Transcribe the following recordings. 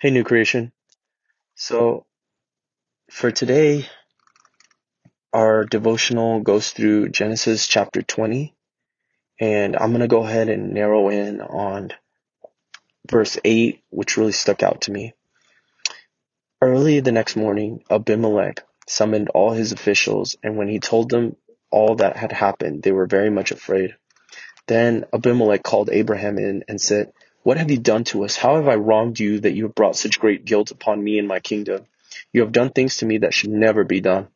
Hey, new creation. So, for today, our devotional goes through Genesis chapter 20, and I'm going to go ahead and narrow in on verse 8, which really stuck out to me. Early the next morning, Abimelech summoned all his officials, and when he told them all that had happened, they were very much afraid. Then Abimelech called Abraham in and said, what have you done to us? How have I wronged you that you have brought such great guilt upon me and my kingdom? You have done things to me that should never be done.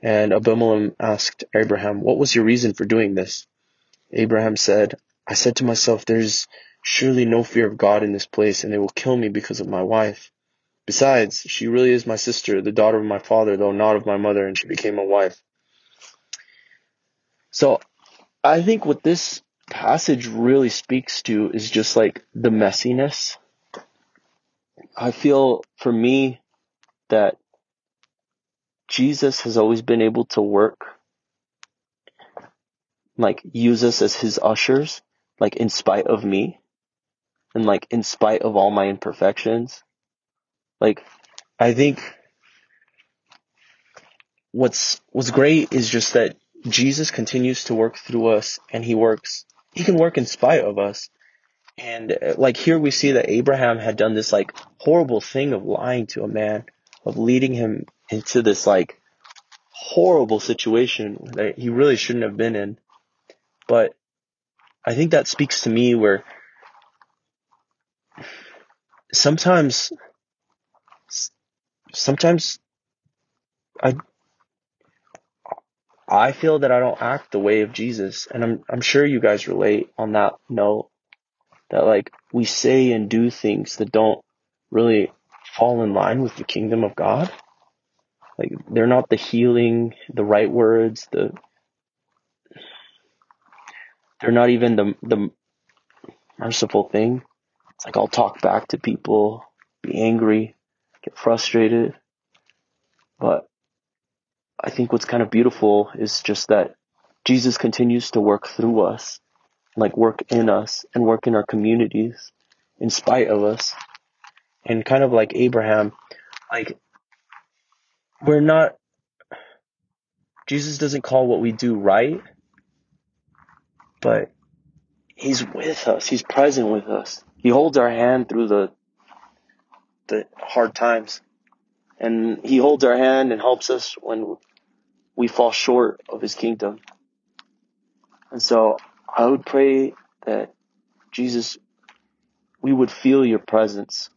And Abimelech asked Abraham, What was your reason for doing this? Abraham said, I said to myself, There's surely no fear of God in this place, and they will kill me because of my wife. Besides, she really is my sister, the daughter of my father, though not of my mother, and she became a wife. So I think what this passage really speaks to is just like the messiness. I feel for me that Jesus has always been able to work, like use us as his ushers, like in spite of me and like in spite of all my imperfections. Like I think what's what's great is just that Jesus continues to work through us and he works he can work in spite of us. And uh, like here we see that Abraham had done this like horrible thing of lying to a man, of leading him into this like horrible situation that he really shouldn't have been in. But I think that speaks to me where sometimes sometimes I I feel that I don't act the way of Jesus, and I'm I'm sure you guys relate on that note that like we say and do things that don't really fall in line with the kingdom of God. Like they're not the healing, the right words, the they're not even the the merciful thing. It's like I'll talk back to people, be angry, get frustrated. But I think what's kind of beautiful is just that Jesus continues to work through us, like work in us and work in our communities in spite of us. And kind of like Abraham, like we're not, Jesus doesn't call what we do right, but he's with us. He's present with us. He holds our hand through the, the hard times and he holds our hand and helps us when we fall short of his kingdom. And so I would pray that Jesus, we would feel your presence,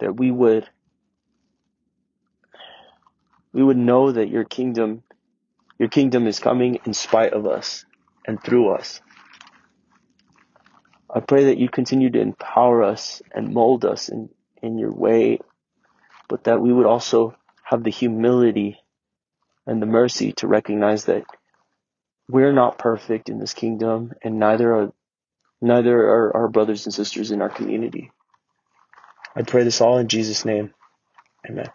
that we would, we would know that your kingdom, your kingdom is coming in spite of us and through us. I pray that you continue to empower us and mold us in, in your way, but that we would also have the humility and the mercy to recognize that we're not perfect in this kingdom and neither are neither are our brothers and sisters in our community. I pray this all in Jesus' name. Amen.